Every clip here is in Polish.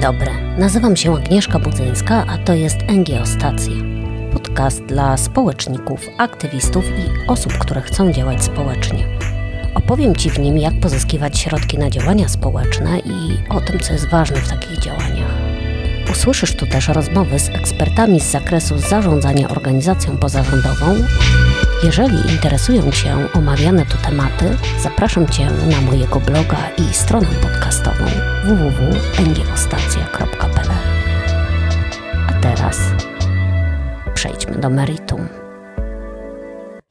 dobry, nazywam się Agnieszka Budzyńska, a to jest NGO Stacja. Podcast dla społeczników, aktywistów i osób, które chcą działać społecznie. Opowiem Ci w nim, jak pozyskiwać środki na działania społeczne i o tym, co jest ważne w takich działaniach. Usłyszysz tu też rozmowy z ekspertami z zakresu zarządzania organizacją pozarządową. Jeżeli interesują Cię omawiane tu tematy, zapraszam Cię na mojego bloga i stronę podcastową www.ngostacja.pl. A teraz przejdźmy do meritum.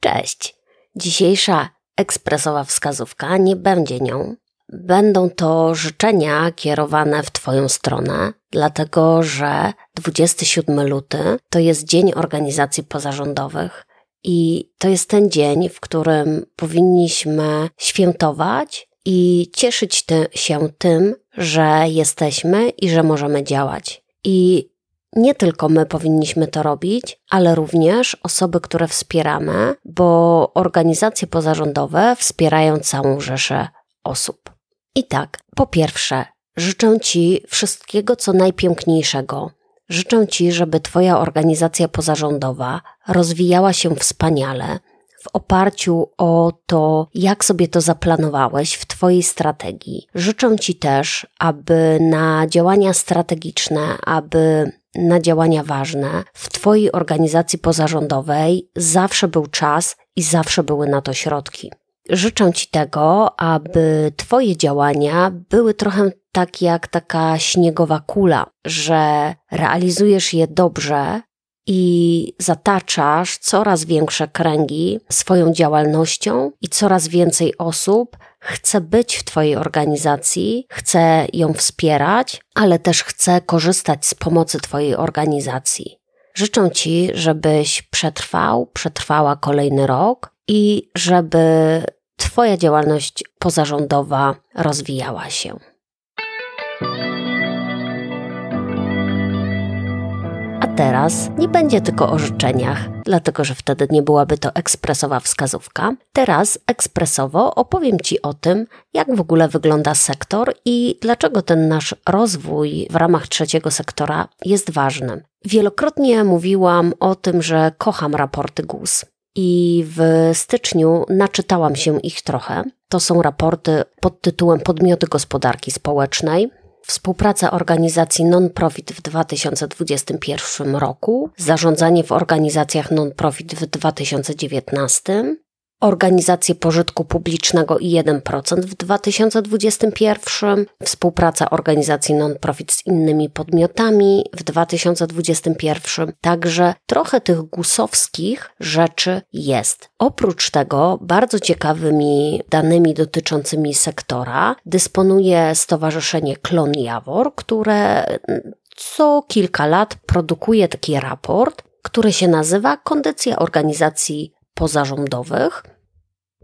Cześć! Dzisiejsza ekspresowa wskazówka nie będzie nią. Będą to życzenia kierowane w Twoją stronę, dlatego że 27 luty to jest Dzień Organizacji Pozarządowych i to jest ten dzień, w którym powinniśmy świętować i cieszyć ty się tym, że jesteśmy i że możemy działać. I nie tylko my powinniśmy to robić, ale również osoby, które wspieramy, bo organizacje pozarządowe wspierają całą rzeszę osób. I tak, po pierwsze, życzę Ci wszystkiego, co najpiękniejszego. Życzę Ci, żeby Twoja organizacja pozarządowa rozwijała się wspaniale, w oparciu o to, jak sobie to zaplanowałeś w Twojej strategii. Życzę Ci też, aby na działania strategiczne, aby na działania ważne w Twojej organizacji pozarządowej zawsze był czas i zawsze były na to środki. Życzę Ci tego, aby Twoje działania były trochę tak jak taka śniegowa kula, że realizujesz je dobrze i zataczasz coraz większe kręgi swoją działalnością i coraz więcej osób chce być w Twojej organizacji, chce ją wspierać, ale też chce korzystać z pomocy Twojej organizacji. Życzę Ci, żebyś przetrwał, przetrwała kolejny rok i żeby Twoja działalność pozarządowa rozwijała się. A teraz nie będzie tylko o życzeniach, dlatego że wtedy nie byłaby to ekspresowa wskazówka. Teraz ekspresowo opowiem Ci o tym, jak w ogóle wygląda sektor i dlaczego ten nasz rozwój w ramach trzeciego sektora jest ważny. Wielokrotnie mówiłam o tym, że kocham raporty GUS. I w styczniu naczytałam się ich trochę. To są raporty pod tytułem Podmioty gospodarki społecznej. Współpraca organizacji non-profit w 2021 roku, zarządzanie w organizacjach non-profit w 2019, organizacje pożytku publicznego i 1% w 2021, współpraca organizacji non-profit z innymi podmiotami w 2021. Także trochę tych gusowskich rzeczy jest. Oprócz tego bardzo ciekawymi danymi dotyczącymi sektora dysponuje Stowarzyszenie Klon Jawor, które co kilka lat produkuje taki raport, który się nazywa Kondycja organizacji pozarządowych.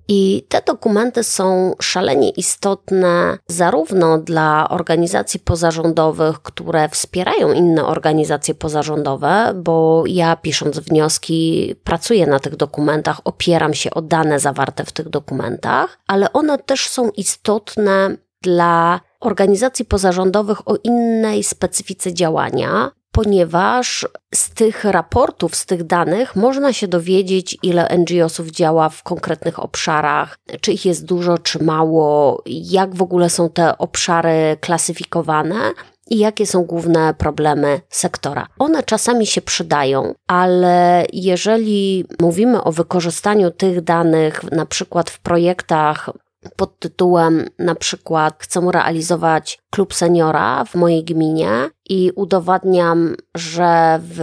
I te dokumenty są szalenie istotne zarówno dla organizacji pozarządowych, które wspierają inne organizacje pozarządowe, bo ja pisząc wnioski pracuję na tych dokumentach, opieram się o dane zawarte w tych dokumentach, ale one też są istotne dla organizacji pozarządowych o innej specyfice działania, ponieważ z tych raportów, z tych danych można się dowiedzieć, ile NGO-sów działa w konkretnych obszarach, czy ich jest dużo, czy mało, jak w ogóle są te obszary klasyfikowane i jakie są główne problemy sektora. One czasami się przydają, ale jeżeli mówimy o wykorzystaniu tych danych, na przykład w projektach pod tytułem na przykład chcę realizować klub seniora w mojej gminie i udowadniam, że w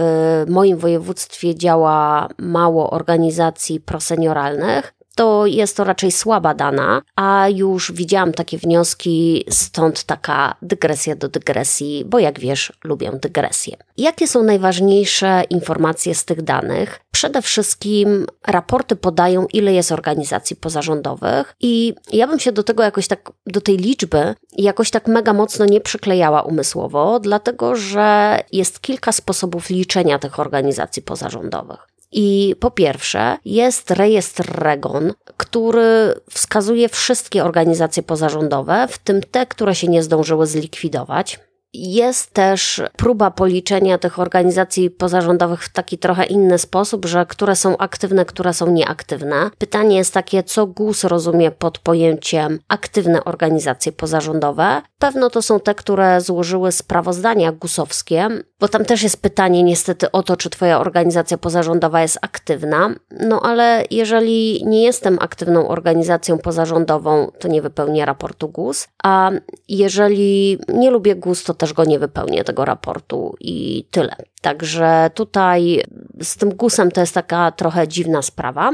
moim województwie działa mało organizacji prosenioralnych, to jest to raczej słaba dana, a już widziałam takie wnioski, stąd taka dygresja do dygresji, bo jak wiesz, lubię dygresję. Jakie są najważniejsze informacje z tych danych? Przede wszystkim raporty podają, ile jest organizacji pozarządowych, i ja bym się do tego jakoś tak, do tej liczby, jakoś tak mega mocno nie przyklejała umysłowo, dlatego że jest kilka sposobów liczenia tych organizacji pozarządowych. I po pierwsze, jest rejestr REGON, który wskazuje wszystkie organizacje pozarządowe, w tym te, które się nie zdążyły zlikwidować. Jest też próba policzenia tych organizacji pozarządowych w taki trochę inny sposób, że które są aktywne, które są nieaktywne. Pytanie jest takie, co GUS rozumie pod pojęciem aktywne organizacje pozarządowe. Pewno to są te, które złożyły sprawozdania GUSowskie, bo tam też jest pytanie niestety o to, czy Twoja organizacja pozarządowa jest aktywna. No ale jeżeli nie jestem aktywną organizacją pozarządową, to nie wypełnię raportu GUS, a jeżeli nie lubię GUS, to też go nie wypełnię tego raportu i tyle. Także tutaj z tym GUSem to jest taka trochę dziwna sprawa.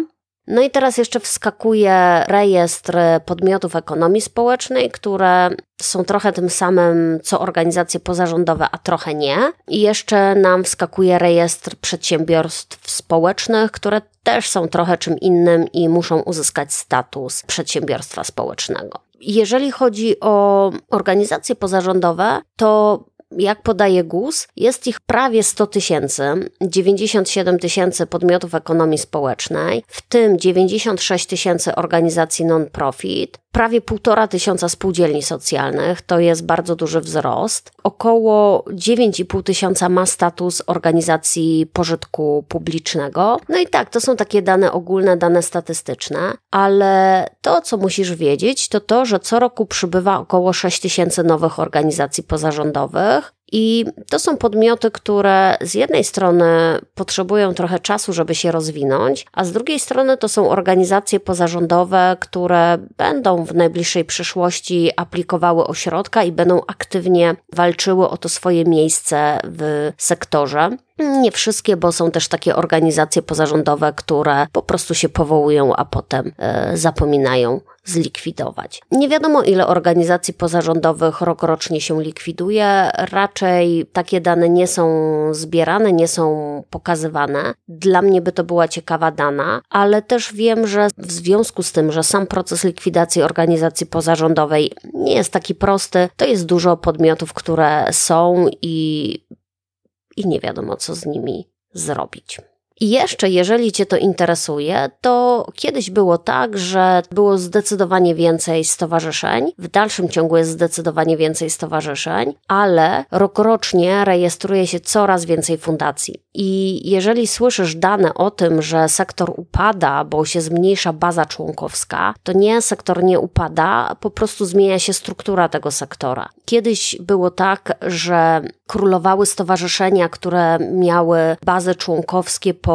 No i teraz jeszcze wskakuje rejestr podmiotów ekonomii społecznej, które są trochę tym samym co organizacje pozarządowe, a trochę nie. I jeszcze nam wskakuje rejestr przedsiębiorstw społecznych, które też są trochę czym innym i muszą uzyskać status przedsiębiorstwa społecznego. Jeżeli chodzi o organizacje pozarządowe, to jak podaje GUS, jest ich prawie 100 tysięcy, 97 tysięcy podmiotów ekonomii społecznej, w tym 96 tysięcy organizacji non-profit, prawie półtora tysiąca spółdzielni socjalnych, to jest bardzo duży wzrost. Około 9,5 tysiąca ma status organizacji pożytku publicznego. No i tak, to są takie dane ogólne, dane statystyczne, ale to, co musisz wiedzieć, to to, że co roku przybywa około 6 tysięcy nowych organizacji pozarządowych, joueurs i to są podmioty, które z jednej strony potrzebują trochę czasu, żeby się rozwinąć, a z drugiej strony to są organizacje pozarządowe, które będą w najbliższej przyszłości aplikowały ośrodka i będą aktywnie walczyły o to swoje miejsce w sektorze. Nie wszystkie, bo są też takie organizacje pozarządowe, które po prostu się powołują, a potem e, zapominają zlikwidować. Nie wiadomo, ile organizacji pozarządowych rokrocznie się likwiduje. Raczej takie dane nie są zbierane, nie są pokazywane. Dla mnie by to była ciekawa dana, ale też wiem, że w związku z tym, że sam proces likwidacji organizacji pozarządowej nie jest taki prosty, to jest dużo podmiotów, które są i i nie wiadomo, co z nimi zrobić. I jeszcze, jeżeli Cię to interesuje, to kiedyś było tak, że było zdecydowanie więcej stowarzyszeń, w dalszym ciągu jest zdecydowanie więcej stowarzyszeń, ale rokrocznie rejestruje się coraz więcej fundacji. I jeżeli słyszysz dane o tym, że sektor upada, bo się zmniejsza baza członkowska, to nie, sektor nie upada, po prostu zmienia się struktura tego sektora. Kiedyś było tak, że królowały stowarzyszenia, które miały bazy członkowskie po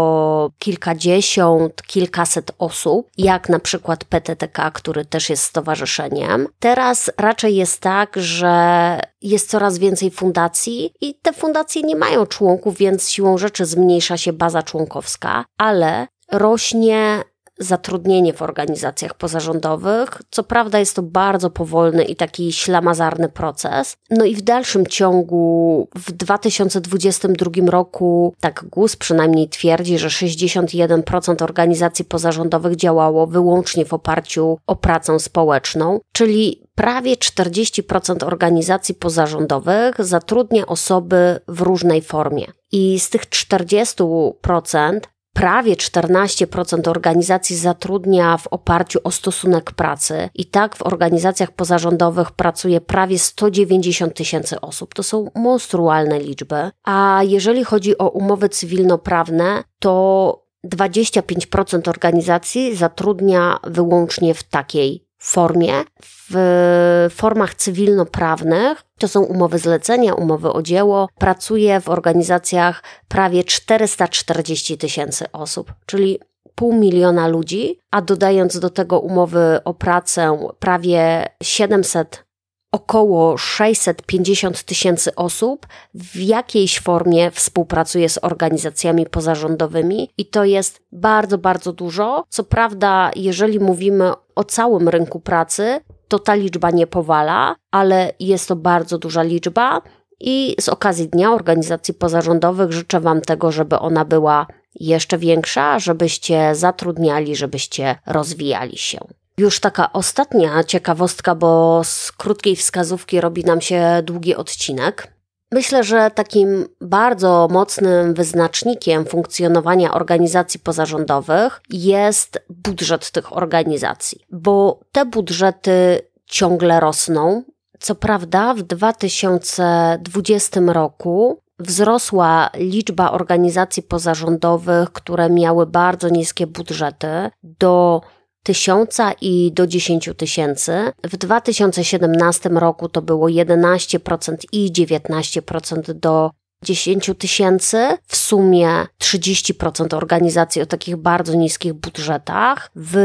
kilkadziesiąt, kilkaset osób, jak na przykład PTTK, który też jest stowarzyszeniem. Teraz raczej jest tak, że jest coraz więcej fundacji i te fundacje nie mają członków, więc siłą rzeczy zmniejsza się baza członkowska, ale rośnie zatrudnienie w organizacjach pozarządowych. Co prawda jest to bardzo powolny i taki ślamazarny proces. No i w dalszym ciągu w 2022 roku, tak GUS przynajmniej twierdzi, że 61% organizacji pozarządowych działało wyłącznie w oparciu o pracę społeczną, czyli prawie 40% organizacji pozarządowych zatrudnia osoby w różnej formie. I z tych 40% prawie 14% organizacji zatrudnia w oparciu o stosunek pracy i tak w organizacjach pozarządowych pracuje prawie 190 tysięcy osób. To są monstrualne liczby. A jeżeli chodzi o umowy cywilnoprawne, to 25% organizacji zatrudnia wyłącznie w takiej formie. W formach cywilnoprawnych to są umowy zlecenia, umowy o dzieło. Pracuje w organizacjach prawie 440 tysięcy osób, czyli pół miliona ludzi, a dodając do tego umowy o pracę prawie 700 około 650 tysięcy osób w jakiejś formie współpracuje z organizacjami pozarządowymi i to jest bardzo, bardzo dużo. Co prawda, jeżeli mówimy o całym rynku pracy, to ta liczba nie powala, ale jest to bardzo duża liczba. I z okazji Dnia Organizacji Pozarządowych życzę Wam tego, żeby ona była jeszcze większa, żebyście zatrudniali, żebyście rozwijali się. Już taka ostatnia ciekawostka, bo z krótkiej wskazówki robi nam się długi odcinek. Myślę, że takim bardzo mocnym wyznacznikiem funkcjonowania organizacji pozarządowych jest budżet tych organizacji, bo te budżety ciągle rosną. Co prawda, w 2020 roku wzrosła liczba organizacji pozarządowych, które miały bardzo niskie budżety do tysiąca i do 10 tysięcy. W 2017 roku to było 11% i 19% do 10 tysięcy, w sumie 30% organizacji o takich bardzo niskich budżetach. W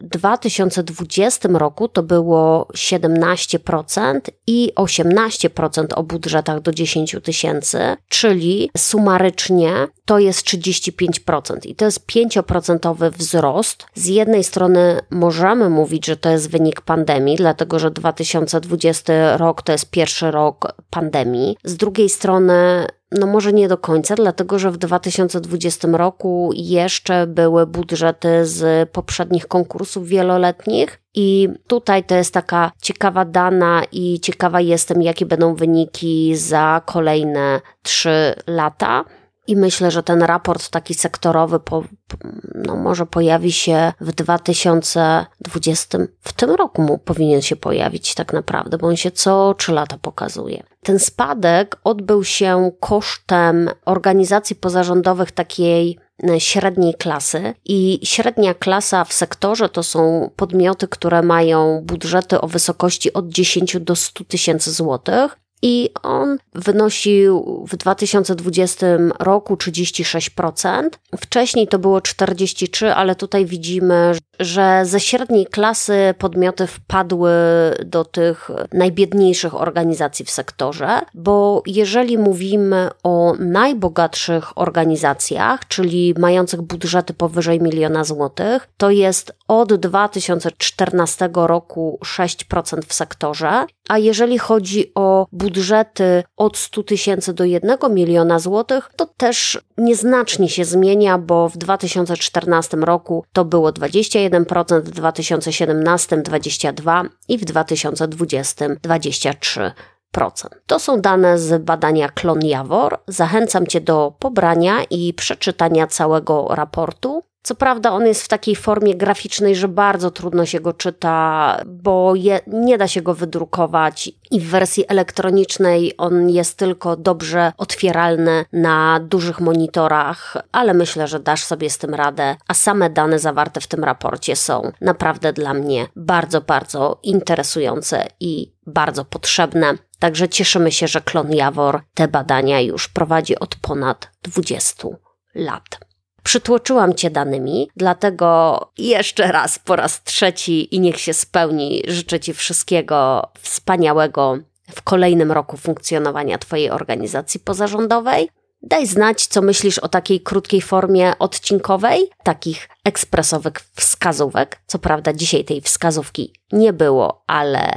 2020 roku to było 17% i 18% o budżetach do 10 tysięcy, czyli sumarycznie to jest 35% i to jest 5% wzrost. Z jednej strony możemy mówić, że to jest wynik pandemii, dlatego że 2020 rok to jest pierwszy rok pandemii. Z drugiej strony no może nie do końca, dlatego że w 2020 roku jeszcze były budżety z poprzednich konkursów wieloletnich. I tutaj to jest taka ciekawa dana i ciekawa jestem, jakie będą wyniki za kolejne trzy lata. I myślę, że ten raport taki sektorowy po, no może pojawi się w 2020, w tym roku mu powinien się pojawić tak naprawdę, bo on się co trzy lata pokazuje. Ten spadek odbył się kosztem organizacji pozarządowych takiej e, średniej klasy. I średnia klasa w sektorze to są podmioty, które mają budżety o wysokości od 10 do 100 tysięcy złotych i on wynosił w 2020 roku 36%. Wcześniej to było 43%, ale tutaj widzimy, że ze średniej klasy podmioty wpadły do tych najbiedniejszych organizacji w sektorze, bo jeżeli mówimy o najbogatszych organizacjach, czyli mających budżety powyżej miliona złotych, to jest od 2014 roku 6% w sektorze, a jeżeli chodzi o budżety od 100 tysięcy do 1 miliona złotych, to też nieznacznie się zmienia, bo w 2014 roku to było 21%, w 2017 22% i w 2020 23%. To są dane z badania Klon Jawor. Zachęcam Cię do pobrania i przeczytania całego raportu. Co prawda, on jest w takiej formie graficznej, że bardzo trudno się go czyta, bo je, nie da się go wydrukować i w wersji elektronicznej on jest tylko dobrze otwieralny na dużych monitorach, ale myślę, że dasz sobie z tym radę, a same dane zawarte w tym raporcie są naprawdę dla mnie bardzo, bardzo interesujące i bardzo potrzebne. Także cieszymy się, że Klon Jawor te badania już prowadzi od ponad 20 lat. Przytłoczyłam Cię danymi, dlatego jeszcze raz, po raz trzeci i niech się spełni, życzę Ci wszystkiego wspaniałego w kolejnym roku funkcjonowania Twojej organizacji pozarządowej. Daj znać, co myślisz o takiej krótkiej formie odcinkowej, takich ekspresowych wskazówek. Co prawda, dzisiaj tej wskazówki nie było, ale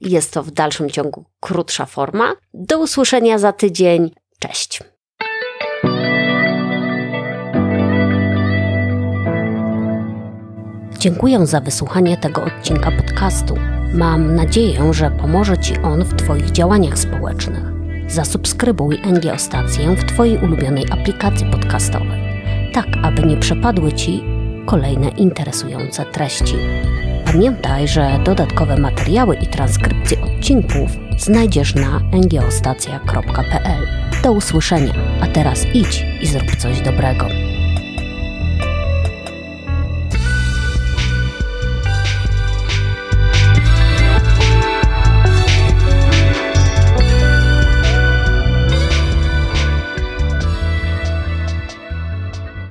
jest to w dalszym ciągu krótsza forma. Do usłyszenia za tydzień. Cześć. Dziękuję za wysłuchanie tego odcinka podcastu. Mam nadzieję, że pomoże Ci on w Twoich działaniach społecznych. Zasubskrybuj NGO Stację w Twojej ulubionej aplikacji podcastowej, tak aby nie przepadły Ci kolejne interesujące treści. Pamiętaj, że dodatkowe materiały i transkrypcje odcinków znajdziesz na ngoostacja.pl. Do usłyszenia, a teraz idź i zrób coś dobrego.